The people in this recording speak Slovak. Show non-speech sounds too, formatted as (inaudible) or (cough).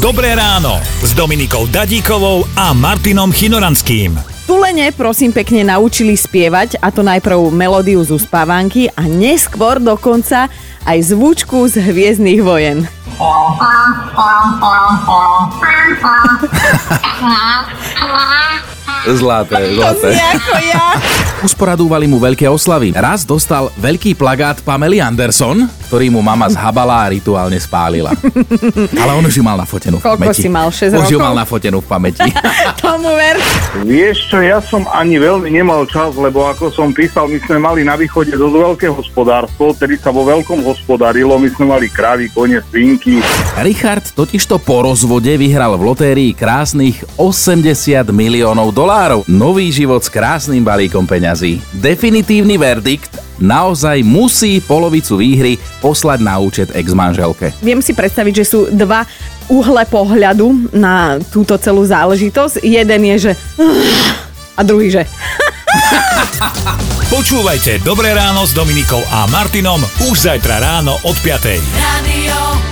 Dobré ráno s Dominikou Dadíkovou a Martinom Chinoranským. Tulene prosím pekne naučili spievať a to najprv melódiu z uspávanky a neskôr dokonca aj zvučku z Hviezdnych vojen. (laughs) Zlaté, zlaté. ako ja. Usporadúvali mu veľké oslavy. Raz dostal veľký plagát Pamely Anderson, ktorý mu mama zhabala a rituálne spálila. (laughs) Ale on už ju mal nafotenú v Koľko pamäti. si mal, šesť Už ju rokov? mal nafotenú v pamäti. (laughs) Tomu ver. Vieš čo, ja som ani veľmi nemal čas, lebo ako som písal, my sme mali na východe dosť veľké hospodárstvo, tedy sa vo veľkom hospodarilo, my sme mali kravy, kone, svinky. Richard totižto po rozvode vyhral v lotérii krásnych 80 miliónov dolárov. Nový život s krásnym balíkom peňazí. Definitívny verdikt naozaj musí polovicu výhry poslať na účet ex-manželke. Viem si predstaviť, že sú dva uhle pohľadu na túto celú záležitosť. Jeden je, že... A druhý, že... (laughs) Počúvajte Dobré ráno s Dominikou a Martinom už zajtra ráno od 5. Radio.